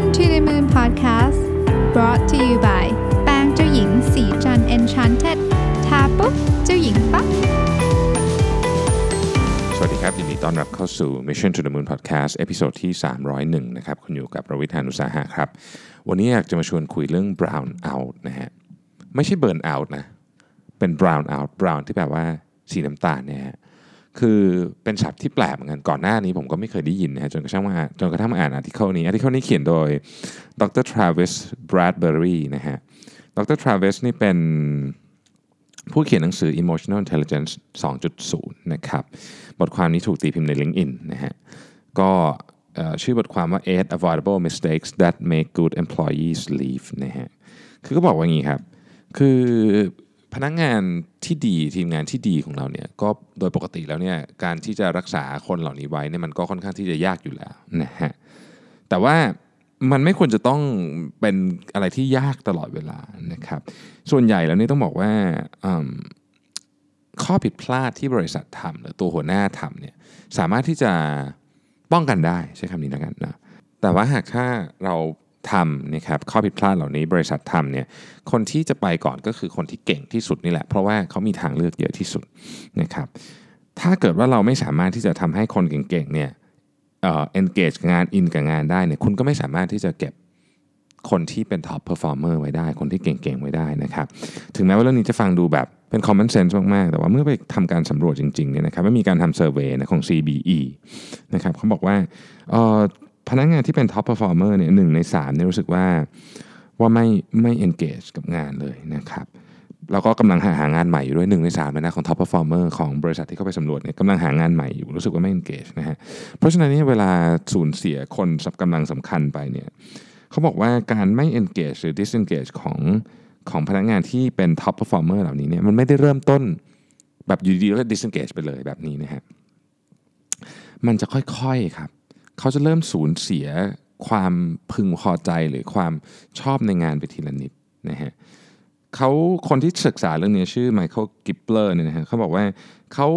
Mission to the Moon Podcast brought to you by แป้งเจ้าหญิงศรีจันทร์ Enchanted ทาปุ๊บเจ้าหญิงปั๊บ สวัสดีครับ ยินดีต้อนรับเข้าสู่ Mission to the Moon Podcast episode ที่ 301 นะครับ คุณอยู่กับรวิศ หาญอุตสาหะครับ วันนี้อยากจะมาชวนคุยเรื่อง brown out นะฮะ ไม่ใช่ burn out นะ เป็น brown out brown ที่แปลว่าสีน้ำตาลเนี่ยฮะ คือเป็นศัพท์ที่แปลกเหมือนกันก่อนหน้านี้ผมก็ไม่เคยได้ยินนะฮะจนกระทั่งมาจนกระทั่งมาอ่าน article นี้ article นี้เขียนโดยดร Travis Bradbury นะฮะดร Travis นี่เป็นผู้เขียนหนังสือ Emotional Intelligence 2.0 นะครับ บทความนี้ถูกตีพิมพ์ใน LinkedIn นะฮะ ก็ชื่อบทความว่า eight avoidable mistakes that make good employees leave นะฮะ คือก็บอกว่างี้ครับ คือ พนักงานที่ดีทีมงานที่ดีของเราเนี่ยก็โดยปกติแล้วเนี่ยการที่จะรักษาคนเหล่านี้ไว้เนี่ยมันก็ค่อนข้างที่จะยากอยู่แล้วนะฮะแต่ว่ามันไม่ควรจะต้องเป็นอะไรที่ยากตลอดเวลานะครับ ส่วนใหญ่แล้วนี่ต้องบอกว่าข้อผิดพลาดที่บริษัททำหรือตัวหัวหน้าทำเนี่ยสามารถที่จะป้องกันได้ใช้คำนี้แล้วกันนะแต่ว่าหากถ้าเรา ทำนะครับข้อผิดพลาดเหล่านี้บริษัททำเนี่ยคนที่จะไปก่อนก็คือคนที่เก่งที่สุดนี่แหละ เพราะว่าเขามีทางเลือกเยอะที่สุดนะครับถ้าเกิดว่าเราไม่สามารถที่จะทำให้คนเก่งๆเนี่ยเอ่อ engage งาน in กับงานได้เนี่ยคุณก็ไม่สามารถที่จะเก็บคนที่เป็น top performer ไว้ได้ คนที่เก่งๆไว้ได้นะครับ ถึงแม้ว่าเรื่องนี้จะฟังดูแบบเป็น common sense มากๆ แต่ว่าเมื่อไปทำการสำรวจจริงๆเนี่ยนะครับไม่มีการทำ survey นะของ CBE นะครับเขาบอกว่าเอ่อ พนักงานที่เป็น top performer เนี่ยหนึ่งในสามเนี่ยรู้สึกว่าว่าไม่ไม่ engage กับงานเลยนะครับแล้วก็กำลังหาหางานใหม่อยู่ด้วยหนึ่งในสามนะของ top performer ของบริษัทที่เข้าไปสำรวจเนี่ยกำลังหางานใหม่อยู่รู้สึกว่าไม่ engage นะฮะเพราะฉะนั้นเนี่ยเวลาสูญเสียคนกำลังสำคัญไปเนี่ยเขาบอกว่าการไม่ engage หรือ disengage ของของพนักงานที่เป็น top performer เหล่านี้เนี่ยมันไม่ได้เริ่มต้นแบบอยู่ดีๆแล้วก็ disengage ไปเลยแบบนี้นะฮะมันจะค่อยๆครับ เขาจะเริ่มสูญเสียความพึงพอใจหรือความชอบในงานไปทีละนิดนะฮะเขาคนที่ศึกษาเรื่องนี้ชื่อไมเคิลกิปเลอร์เนี่ยนะฮะเขาบอกว่าเขา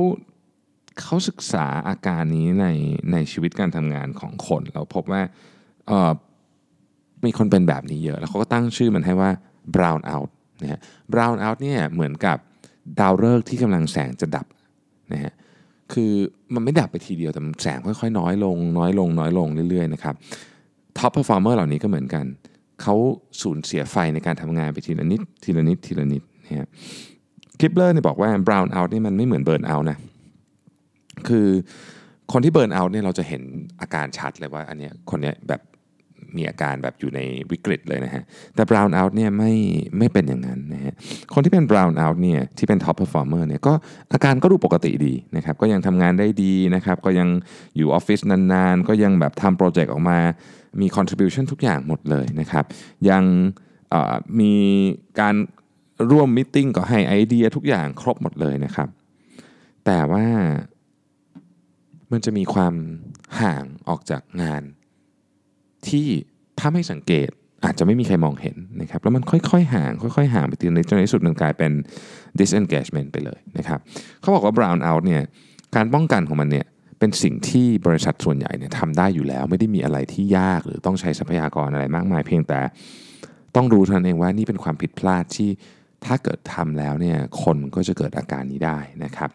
เขาศึกษาอาการนี้ในในชีวิตการทำงานของคนแล้วพบว่าเออมีคนเป็นแบบนี้เยอะ แล้วเขาก็ตั้งชื่อมันให้ว่า brown out นะฮะ brown out เนี่ยเหมือนกับดาวฤกษ์ที่กำลังแสงจะดับนะฮะ คือมันไม่ดับไปทีเดียวแต่แสงค่อยๆ น้อยลง น้อยลงน้อยลงเรื่อยๆนะครับtop performer เหล่านี้ก็เหมือนกัน เขาสูญเสียไฟในการทำงานไปทีละนิด ทีละนิด ทีละนิดนะฮะคิปเลอร์เนี่ยบอกว่า brown out นี่มันไม่เหมือน burn out นะคือคนที่ burn out เนี่ยเราจะเห็นอาการชัดเลยว่าอันเนี้ยคนเนี้ยแบบ มีอาการแบบอยู่ในวิกฤตเลยนะฮะ แต่ brown out เนี่ยไม่ไม่เป็นอย่างนั้นนะฮะ คนที่เป็น brown out เนี่ยที่เป็น top performer เนี่ยก็อาการก็ดูปกติดีนะครับ ก็ยังทำงานได้ดีนะครับ ก็ยังอยู่ออฟฟิศนานๆ ก็ยังแบบทำโปรเจกต์ออกมา มี contribution ทุกอย่างหมดเลยนะครับ ยังมีการร่วมมิ팅ก็ให้ไอเดียทุกอย่างครบหมดเลยนะครับ แต่ว่ามันจะมีความห่างออกจากงาน ที่ถ้าไม่สังเกตอาจจะไม่มีใครมองเห็นนะครับแล้วมันค่อยๆ ห่างค่อยๆ ห่างไปทีนิดจนในที่สุดมันกลายเป็น disengagement ไปเลยนะครับเขาบอกว่า brown out เนี่ยการป้องกันของมันเนี่ยเป็นสิ่งที่บริษัทส่วนใหญ่เนี่ยทำได้อยู่แล้ว ไม่ได้มีอะไรที่ยากหรือต้องใช้ทรัพยากรอะไรมากมาย เพียงแต่ต้องรู้เท่านั้นเองว่านี่เป็นความผิดพลาดที่ถ้าเกิดทำแล้วเนี่ยคนก็จะเกิดอาการนี้ได้นะครับ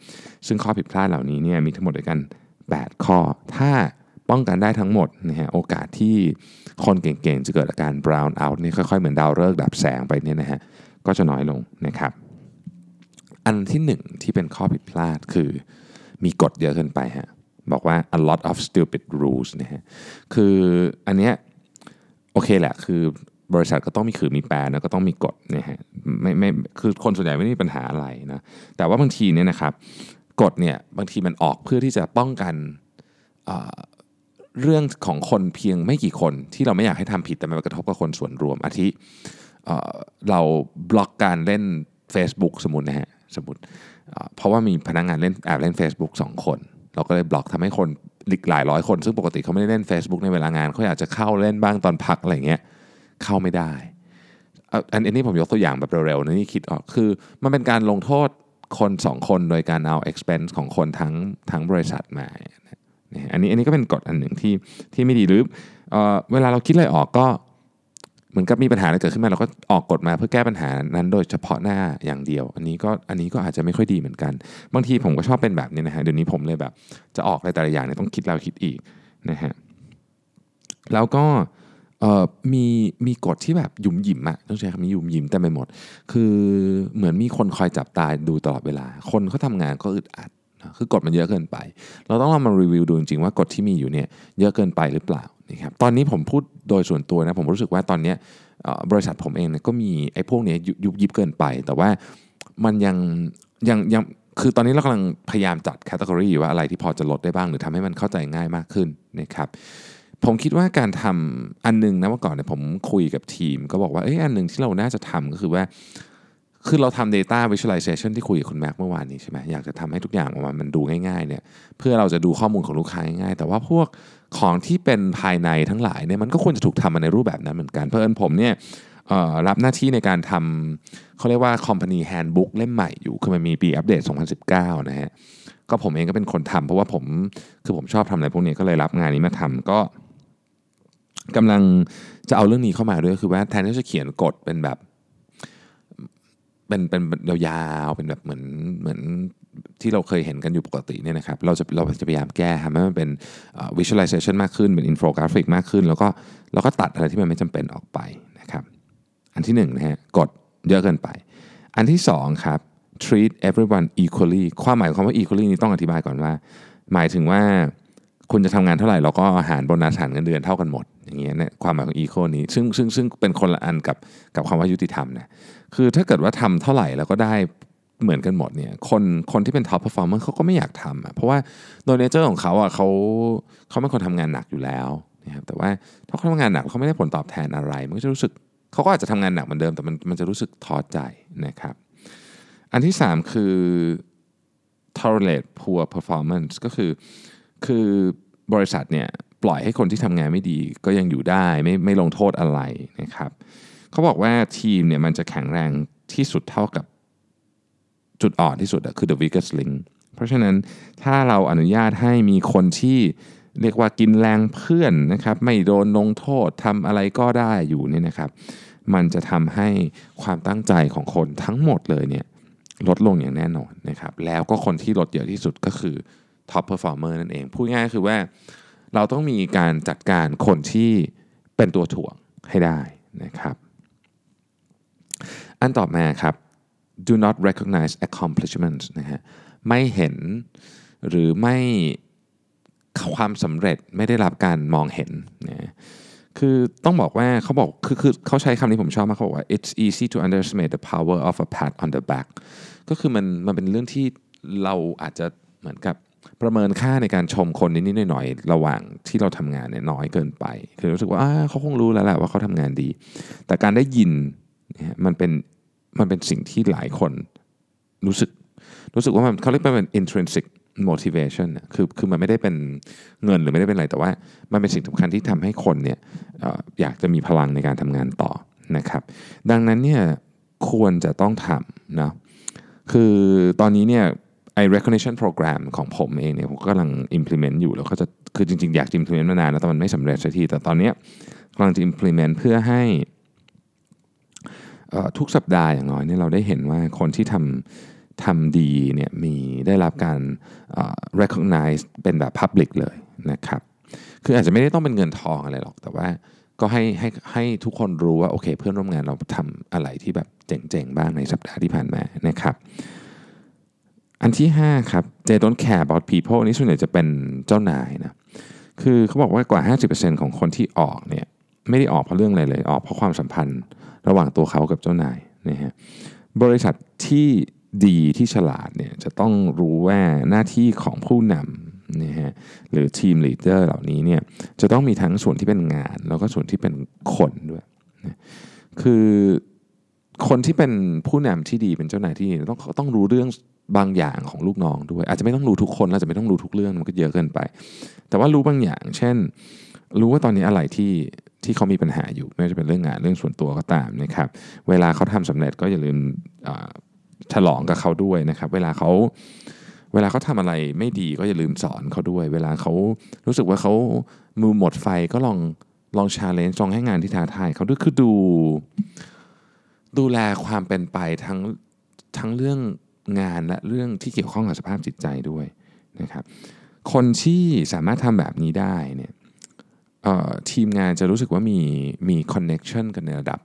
ซึ่งข้อผิดพลาดเหล่านี้เนี่ยมีทั้งหมดด้วยกัน 8 ข้อ ถ้า ป้องกันได้ทั้งหมดนะฮะโอกาสที่คนเก่งๆ จะเกิดอาการ brown out นี่ค่อยๆ เหมือนดาวฤกษ์ดับแสงไปเนี่ยนะฮะก็จะน้อยลงนะครับ อันที่หนึ่งที่เป็นข้อผิดพลาดคือมีกฎเยอะเกินไปฮะบอกว่า a lot of stupid rules นะฮะคืออันเนี้ยโอเคแหละคือบริษัทก็ต้องมีคือมีแปรนะก็ต้องมีกฎนะฮะไม่ไม่คือคนส่วนใหญ่ไม่มีปัญหาอะไรนะแต่ว่าบางทีเนี่ยนะครับกฎเนี่ยบางทีมันออกเพื่อที่จะป้องกัน เรื่องของคนเพียงไม่กี่คนที่เราไม่อยากให้ทำผิดแต่มันกระทบกับคนส่วนรวมอาทิเราบล็อกการเล่น Facebook สมมตินะฮะสมมติเพราะว่ามีพนักงานเล่นแอบเล่น Facebook สองคน เราก็เลยบล็อกทำให้คนอีกหลายร้อยคน ซึ่งปกติเขาไม่ได้เล่น Facebook ในเวลางานเขาอยากจะเข้าเล่นบ้างตอนพักอะไรเงี้ยเข้าไม่ได้อันนี้ผมยกตัวอย่างแบบเร็วๆนะนี่คิดออกคือมันเป็นการลงโทษคนสองคนโดยการเอา expense ของคนทั้งทั้งบริษัทมา อันนี้อันนี้ก็เป็นกฎอันหนึ่งที่ที่ไม่ดีหรือเออเวลาเราคิดอะไรออกก็เหมือนกับมีปัญหาอะไรเกิดขึ้นมาเราก็ออกกฎมาเพื่อแก้ปัญหานั้นโดยเฉพาะหน้าอย่างเดียว อันนี้ก็อันนี้ก็อาจจะไม่ค่อยดีเหมือนกัน บางทีผมก็ชอบเป็นแบบนี้นะฮะเดี๋ยวนี้ผมเลยแบบ จะออกอะไรแต่ละอย่างเนี่ยต้องคิดแล้วคิดอีกนะฮะแล้วก็เออมีมีกฎที่แบบหยุมหยิมอะต้องใช้คำนี้หยุมหยิมเต็มไปหมด คือเหมือนมีคนคอยจับตาดูตลอดเวลา คนเขาทำงานก็อึดอัด คือกฎมันเยอะเกินไป เราต้องลองมารีวิวดูจริงๆว่ากฎที่มีอยู่เนี่ยเยอะเกินไปหรือเปล่านะครับตอนนี้ผมพูดโดยส่วนตัวนะผมรู้สึกว่าตอนนี้บริษัทผมเองก็มีไอ้พวกนี้ยุบยิบเกินไป แต่ว่ามันยังยังยังคือตอนนี้เรากำลังพยายามจัดแคตตากรีว่าอะไรที่พอจะลดได้บ้างหรือทำให้มันเข้าใจง่ายมากขึ้นนะครับผมคิดว่าการทำอันหนึงนะเมื่อก่อนเนี่ยผมคุยกับทีม ก็บอกว่าเอ้ยอันหนึ่งที่เราน่าจะทำก็คือว่า คือเราทำ data visualization ที่คุยกับคุณแม็กเมื่อวานนี้ใช่ไหมอยากจะทำให้ทุกอย่างออกมามันดูง่ายๆเนี่ยเพื่อเราจะดูข้อมูลของลูกค้าง่ายๆแต่ว่าพวกของที่เป็นภายในทั้งหลายเนี่ยมันก็ควรจะถูกทำมาในรูปแบบนั้นเหมือนกัน เพราะเอิญผมเนี่ยรับหน้าที่ในการทำเขาเรียกว่า company handbook เล่มใหม่อยู่ คือมันมีปีอัปเดต 2019 นะฮะก็ผมเองก็เป็นคนทำเพราะว่าผมคือผมชอบทำอะไรพวกนี้ก็เลยรับงานนี้มาทำก็กำลังจะเอาเรื่องนี้เข้ามาด้วยคือว่าแทนที่จะเขียนกฎเป็นแบบ เป็นเป็นยาวๆเป็นแบบเหมือนเหมือนที่เราเคยเห็นกันอยู่ปกติเนี่ยนะครับ เราจะเราจะพยายามแก้ทำให้มันเป็น visualization มากขึ้นเป็น infographic มากขึ้น แล้วก็แล้วก็ตัดอะไรที่มันไม่จำเป็นออกไปนะครับ อันที่หนึ่งนะฮะกดเยอะเกินไป อันที่สองครับ treat everyone equally ความหมายของคำว่า equally นี้ต้องอธิบายก่อนว่า หมายถึงว่าคุณจะทำงานเท่าไหร่เราก็หารโบนัสหารเงินเดือนเท่ากันหมด อย่างเงี้ยเนี่ยความหมายของ equal นี้ซึ่งซึ่งซึ่งเป็นคนละอันกับกับคำว่ายุติธรรมนะคือถ้าเกิดว่าทำเท่าไหร่แล้วก็ได้เหมือนกันหมดเนี่ยคนคนที่เป็น top performer เขาก็ไม่อยากทำอะเพราะว่าโดย nature ของเขาอะเขาเขาเป็นคนทำงานหนักอยู่แล้วนะครับแต่ว่าถ้าเขาทำงานหนักเขาไม่ได้ผลตอบแทนอะไร มันก็จะรู้สึกเขาก็อาจจะทำงานหนักเหมือนเดิมแต่มันมันจะรู้สึกท้อใจนะครับ อันที่ 3 คือ tolerate poor performance ก็คือคือบริษัทเนี่ย ปล่อยให้คนที่ทำงานไม่ดีก็ยังอยู่ได้ไม่ไม่ลงโทษอะไรนะครับเขาบอกว่าทีมเนี่ยมันจะแข็งแรงที่สุดเท่ากับจุดอ่อนที่สุดคือ the weakest link เพราะฉะนั้นถ้าเราอนุญาตให้มีคนที่เรียกว่ากินแรงเพื่อนนะครับ ไม่โดนลงโทษทำอะไรก็ได้อยู่เนี่ยนะครับ มันจะทำให้ความตั้งใจของคนทั้งหมดเลยเนี่ยลดลงอย่างแน่นอนนะครับ แล้วก็คนที่ลดเยอะที่สุดก็คือ top performer นั่นเอง พูดง่ายๆคือว่า เราต้องมีการจัดการคนที่เป็นตัวถ่วงให้ได้นะครับ อันต่อมาครับ do not recognize accomplishments นะฮะไม่เห็นหรือไม่ความสำเร็จไม่ได้รับการมองเห็นนะคือต้องบอกว่าเขาบอกคือคือเขาใช้คำนี้ผมชอบมากเขาบอกว่า it's easy to underestimate the power of a pat on the back ก็คือมันมันเป็นเรื่องที่เราอาจจะเหมือนกับ ประเมินค่าในการชมคนนิดๆหน่อยๆระหว่างที่เราทำงานเนี่ยน้อยเกินไป คือรู้สึกว่าเขาคงรู้แล้วแหละว่าเขาทำงานดี แต่การได้ยินมันเป็นมันเป็นสิ่งที่หลายคนรู้สึกรู้สึกว่ามันเขาเรียกว่าเป็น intrinsic motivation คือคือมันไม่ได้เป็นเงินหรือไม่ได้เป็นอะไร แต่ว่ามันเป็นสิ่งสำคัญที่ทำให้คนเนี่ยออยากจะมีพลังในการทำงานต่อนะครับ ดังนั้นเนี่ยควรจะต้องทำนะคือตอนนี้เนี่ย ไอ้ recognition program ของผมเองเนี่ยผมก็กำลัง implement อยู่แล้วก็จะคือจริงๆ อยาก implement มานานแล้วแต่มันไม่สำเร็จสักที แต่ตอนนี้กำลังจะ implement เพื่อให้ทุกสัปดาห์อย่างน้อยเนี่ยเราได้เห็นว่าคนที่ทำทำดีเนี่ยมีได้รับการ recognize เป็นแบบ public เลยนะครับ คืออาจจะไม่ได้ต้องเป็นเงินทองอะไรหรอก แต่ว่าก็ให้ให้ให้ทุกคนรู้ว่าโอเค เพื่อนร่วมงานเราทำอะไรที่แบบเจ๋งๆ บ้างในสัปดาห์ที่ผ่านมานะครับ อันที่ 5 ครับ they don't care about people นี่ส่วนใหญ่จะเป็นเจ้านายนะคือเขาบอกว่ากว่า 50%ของคนที่ออกเนี่ยไม่ได้ออกเพราะเรื่องอะไรเลย ออกเพราะความสัมพันธ์ระหว่างตัวเขากับเจ้านายนะฮะบริษัทที่ดีที่ฉลาดเนี่ยจะต้องรู้ว่าหน้าที่ของผู้นำนะฮะหรือทีมลีดเดอร์เหล่านี้เนี่ยจะต้องมีทั้งส่วนที่เป็นงาน แล้วก็ส่วนที่เป็นคนด้วยนะคือคนที่เป็นผู้นำที่ดีเป็นเจ้านายที่ต้องต้องรู้เรื่อง บางอย่างของลูกน้องด้วย อาจจะไม่ต้องรู้ทุกคนอาจจะไม่ต้องรู้ทุกเรื่องมันก็เยอะเกินไป แต่ว่ารู้บางอย่าง เช่น รู้ว่าตอนนี้อะไรที่ที่เขามีปัญหาอยู่ไม่ว่าจะเป็นเรื่องงานเรื่องส่วนตัวก็ตามนะครับเวลาเขาทำสำเร็จก็อย่าลืมฉลองกับเขาด้วยนะครับ เวลาเขาเวลาเขาทำอะไรไม่ดีก็อย่าลืมสอนเขาด้วย เวลาเขารู้สึกว่าเขามือหมดไฟก็ลองลอง challenge ลองให้งานที่ท้าทายเขาด้วยคือดู ดูแลความเป็นไปทั้งทั้งเรื่อง งานและเรื่องที่เกี่ยวข้องกับสภาพจิตใจด้วยนะครับ คนที่สามารถทำแบบนี้ได้เนี่ยทีมงานจะรู้สึกว่ามีมี connection กันในระดับ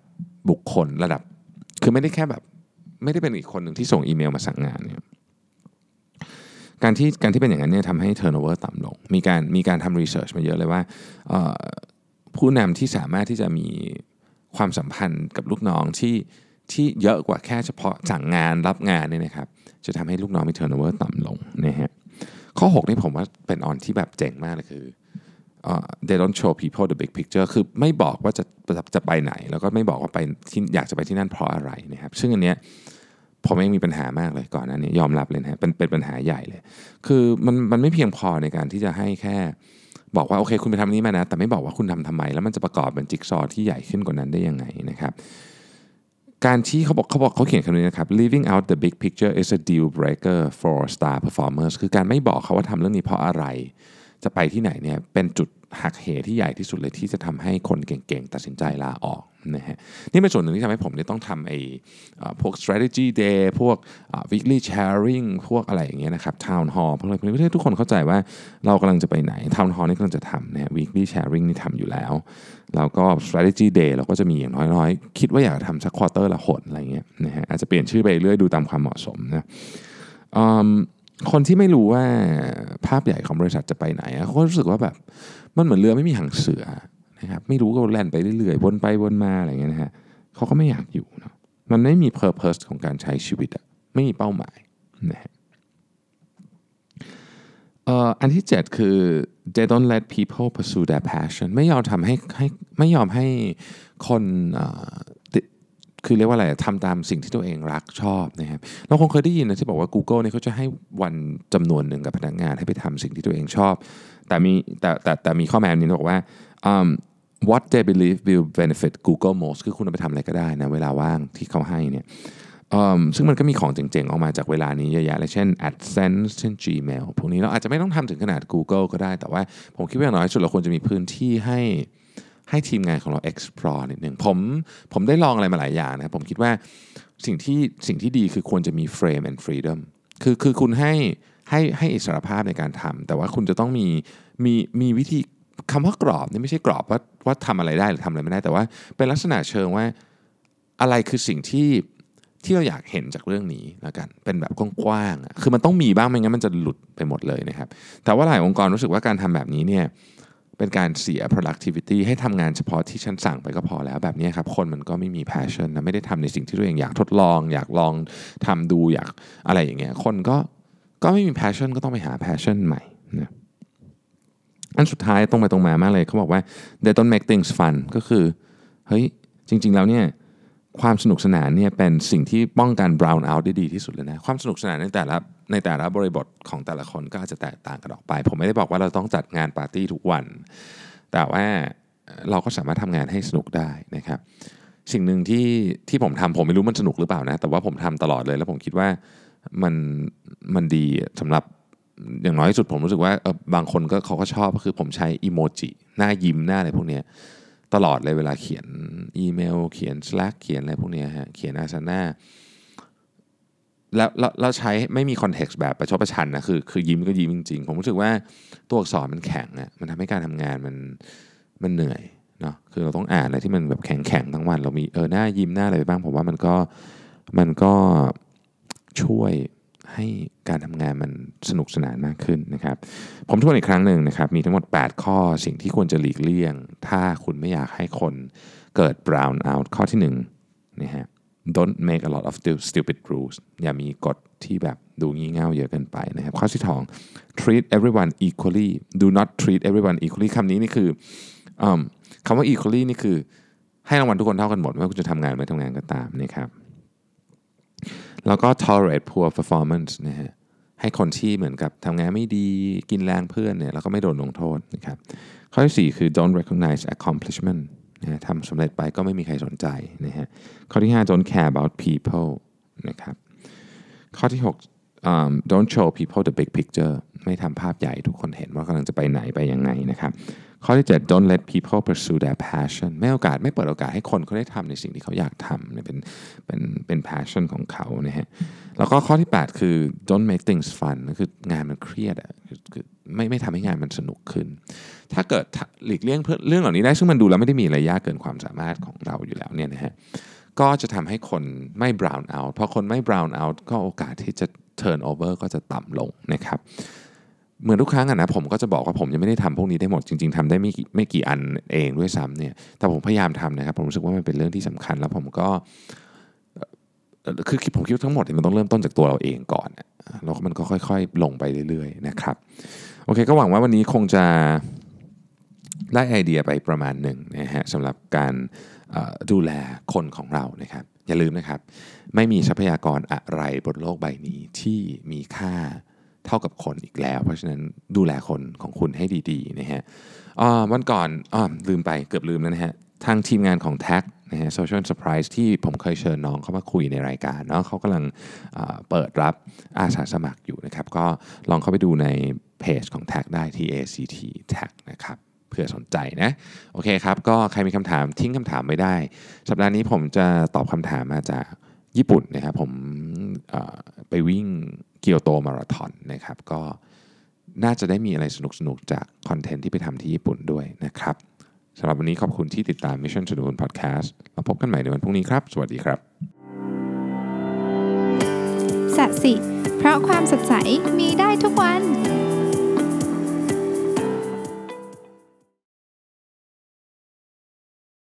บุคคลระดับ คือไม่ได้แค่แบบไม่ได้เป็นอีกคนหนึ่งที่ส่งอีเมลมาสั่งงานเนี่ยการที่การที่เป็นอย่างนั้นเนี่ยทำให้ turnover ต่ำลง มีการมีการทำ research มาเยอะเลยว่าผู้นำที่สามารถที่จะมีความสัมพันธ์กับลูกน้องที่ ที่เยอะกว่าแค่เฉพาะสั่งงานรับงานเนี่ยนะครับ จะทำให้ลูกน้องมี turnover ต่ำลงนะฮะข้อ 6 นี่ผมว่าเป็นออนที่แบบเจ๋งมากเลยคือเอ่อ they don't show people the big picture คือไม่บอกว่าจะจะจะไปไหน แล้วก็ไม่บอกว่าไปที่อยากจะไปที่นั่นเพราะอะไรนะครับ ซึ่งอันเนี้ยผมเองมีปัญหามากเลยก่อนหน้านี้ยอมรับเลยนะฮะเป็นเป็นปัญหาใหญ่เลย คือมันมันไม่เพียงพอในการที่จะให้แค่บอกว่าโอเคคุณไปทำนนี้มานะ แต่ไม่บอกว่าคุณทำทำไม แล้วมันจะประกอบเป็นจิ๊กซอว์ที่ใหญ่ขึ้นกว่านั้นได้ยังไงนะครับ การที่เขาบอกเขาบอกเขาเขียนคำนี้นะครับ leaving out the big picture is a deal breaker for star performers คือการไม่บอกเขาว่าทำเรื่องนี้เพราะอะไร จะไปที่ไหนเนี่ยเป็นจุดหักเหที่ใหญ่ที่สุดเลยที่จะทำให้คนเก่งๆ ตัดสินใจลาออกนะฮะนี่เป็นส่วนหนึ่งที่ทำให้ผมเนี่ยต้องทำไอ้พวก strategy day พวก weekly sharing พวกอะไรอย่างเงี้ยนะครับ town hall พวกอะไรพวกนี้เพื่อให้ทุกคนเข้าใจว่าเรากำลังจะไปไหน town hall นี่กำลังจะทำนะฮะ weekly sharing นี่ทำอยู่แล้ว แล้วก็ strategy day เราก็จะมีอย่างน้อยๆ คิดว่าอยากทำสัก quarter ละหนอะไรเงี้ยนะฮะอาจจะเปลี่ยนชื่อไปเรื่อยดูตามความเหมาะสมนะมคนที่ไม่รู้ว่าภาพใหญ่ของบริษัทจะไปไหนเขาก็รู้สึกว่าแบบมันเหมือนเรือไม่มีหางเสือนะครับไม่รู้ก็แล่นไปเรื่อยๆวนไปวนมาอะไรเงี้ยนะฮะเขาก็ไม่อยากอยู่เนาะมันไม่มี purpose ของการใช้ชีวิตอะไม่มีเป้าหมายนะฮะ อันที่ 7 คือ they don't let people pursue their passion ไม่ยอมทำให้ให้ไม่ยอมให้คนคือเรียกว่าอะไรทำตามสิ่งที่ตัวเองรักชอบนะครับเราคงเคยได้ยินนะที่บอกว่า Google เนี่ยเขาจะให้วันจำนวนหนึ่งกับพนักงานให้ไปทำสิ่งที่ตัวเองชอบ แต่มีแต่แต่แต่มีข้อแม้นี้บอกว่า um, what they believe will benefit Google most คือคุณเอาไปทำอะไรก็ได้นะเวลาว่างที่เขาให้เนี่ย ซึ่งมันก็มีของเจ๋งๆ ออกมาจากเวลานี้เยอะแยะเลยเช่น AdSense เช่น Gmail พวกนี้เราอาจจะไม่ต้องทำถึงขนาด Google ก็ได้ แต่ว่าผมคิดว่าอย่างน้อยสุดเราควรจะมีพื้นที่ให้ให้ทีมงานของเรา explore นิดนึงผมผมได้ลองอะไรมาหลายอย่างนะผมคิดว่าสิ่งที่สิ่งที่ดีคือควรจะมี frame and freedom คือคือคุณให้ให้ให้อิสรภาพในการทำแต่ว่าคุณจะต้องมีมีมีวิธีคำว่ากรอบนี่ไม่ใช่กรอบว่าว่าทำอะไรได้หรือทำอะไรไม่ได้ แต่ว่าเป็นลักษณะเชิงว่าอะไรคือสิ่งที่ ที่เราอยากเห็นจากเรื่องนี้แล้วกัน เป็นแบบกว้างๆอะคือมันต้องมีบ้างไม่งั้นมันจะหลุดไปหมดเลยนะครับ แต่ว่าหลายองค์กรรู้สึกว่าการทำแบบนี้เนี่ยเป็นการเสีย productivity ให้ทำงานเฉพาะที่ฉันสั่งไปก็พอแล้วแบบนี้ครับ คนมันก็ไม่มี passion นะไม่ได้ทำในสิ่งที่ตัวเองอยากทดลอง อยากลองทำดูอยากอะไรอย่างเงี้ยคนก็ก็ไม่มี passion ก็ต้องไปหา passion ใหม่นะอันสุดท้ายตรงไปตรงมามากเลยเขาบอกว่า they don't make things fun ก็คือเฮ้ยจริง ๆ แล้วเนี่ย ความสนุกสนานเนี่ยเป็นสิ่งที่ป้องกัน brown out ได้ดีที่สุดเลยนะ ความสนุกสนานในแต่ละในแต่ละบริบทของแต่ละคนก็อาจจะแตกต่างกันออกไป ผมไม่ได้บอกว่าเราต้องจัดงานปาร์ตี้ทุกวัน แต่ว่าเราก็สามารถทำงานให้สนุกได้นะครับ สิ่งหนึ่งที่ที่ผมทำผมไม่รู้มันสนุกหรือเปล่านะ แต่ว่าผมทำตลอดเลย แล้วผมคิดว่ามันมันดีสำหรับอย่างน้อยที่สุดผมรู้สึกว่าเออบางคนก็เขาก็ชอบก็คือผมใช้อีโมจิหน้ายิ้มหน้าอะไรพวกเนี้ย ตลอดเลยเวลาเขียนอีเมล เขียน Slack เขียนอะไรพวกนี้ฮะเขียนอาสนะแล้วแล้วแล้วใช้ไม่มีคอนเท็กซ์แบบประชดประชันนะคือคือยิ้มก็ยิ้มจริงๆ ผมรู้สึกว่าตัวอักษรมันแข็งอะมันทำให้การทำงานมันมันเหนื่อยเนาะคือเราต้องอ่านอะไรที่มันแบบแข็งแข็งทั้งวัน เรามีเออหน้ายิ้มหน้าอะไรไปบ้าง ผมว่ามันก็มันก็ช่วย ให้การทำงานมันสนุกสนานมากขึ้นนะครับ ผมทวนอีกครั้งหนึ่งนะครับ มีทั้งหมด 8 ข้อสิ่งที่ควรจะหลีกเลี่ยง ถ้าคุณไม่อยากให้คนเกิด brown out ข้อที่1นะฮะ don't make a lot of stupid rules อย่ามีกฎที่แบบดูงี่เง่าเยอะเกินไปนะครับ ข้อที่สอง treat everyone equally do not treat everyone equally คำนี้นี่คืออคำว่า equally นี่คือให้รางวัลทุกคนเท่ากันหมดไม่ว่าคุณจะทำงานไม่ทำงานก็ตามนะครับ แล้วก็ tolerate poor performance นะฮะให้คนที่เหมือนกับทำงานไม่ดีกินแรงเพื่อนเนี่ยแล้วก็ไม่โดนลงโทษนะครับข้อที่4คือ don't recognize accomplishment นะะทำสำเร็จไปก็ไม่มีใครสนใจนะฮะข้อที่ 5 don't care about people นะครับข้อที่6 um, don't show people the big picture ไม่ทำภาพใหญ่ทุกคนเห็นว่ากำลังจะไปไหนไปยังไงนะครับ ข้อที่ 7 don't let people pursue their passion ไม่โอกาสไม่เปิดโอกาสให้คนเขาได้ทำในสิ่งที่เขาอยากทำเนี่ยเป็นเป็นเป็น passion ของเขานะฮะแล้วก็ข้อที่ 8 คือ don't make things fun คืองานมันเครียดอะคือคือไม่ไม่ทำให้งานมันสนุกขึ้น ถ้าเกิดหลีกเลี่ยงเรื่องเหล่านี้ได้ซึ่งมันดูแล้วไม่ได้มีอะไรยากเกินความสามารถของเราอยู่แล้วเนี่ยนะฮะก็จะทำให้คนไม่ brown out พอคนไม่ brown out ก็โอกาสที่จะ turn over ก็จะต่ำลงนะครับ เหมือนทุกครั้งอะนะผมก็จะบอกว่าผมยังไม่ได้ทำพวกนี้ได้หมดจริง ๆทำได้ไม่ไม่กี่อันเองด้วยซ้ำเนี่ยแต่ผมพยายามทำนะครับผมรู้สึกว่ามันเป็นเรื่องที่สำคัญ แล้วผมก็เอ่อคือผมคิดทั้งหมดมันต้องเริ่มต้นจากตัวเราเองก่อนแล้วมันก็ค่อย ๆ ลงไปเรื่อยๆนะครับโอเคก็หวังว่าวันนี้คงจะได้ไอเดียไปประมาณหนึ่งนะฮะสำหรับการดูแลคนของเรานะครับอย่าลืมนะครับ ไม่มีทรัพยากรอะไรบนโลกใบนี้ที่มีค่า เท่ากับคนอีกแล้ว เพราะฉะนั้นดูแลคนของคุณให้ดีๆนะฮะวันก่อนอลืมไปเกือบลืมแล้วนะฮะทางทีมงานของ Tag นะฮะ Social Surprise ที่ผมเคยเชิญน้องเข้ามาคุยในรายการเนาะเขากำลังเปิดรับอาสาสมัครอยู่นะครับ ก็ลองเข้าไปดูในเพจของ Tag ได้ที่ ACT Tag นะครับเผื่อสนใจนะ โอเคครับ ก็ใครมีคำถามทิ้งคำถามไว้ได้ สัปดาห์นี้ผมจะตอบคำถามมาจากญี่ปุ่นนะครับผมไปวิ่ง เกียวโตมาราธอนนะครับ ก็น่าจะได้มีอะไรสนุกๆ จากคอนเทนต์ที่ไปทำที่ญี่ปุ่นด้วยนะครับสำหรับวันนี้ขอบคุณที่ติดตาม Mission to the Moon Podcast แล้วพบกันใหม่ในวันพรุ่งนี้ครับ สวัสดีครับสัสิ เพราะความสดใสมีได้ทุกวัน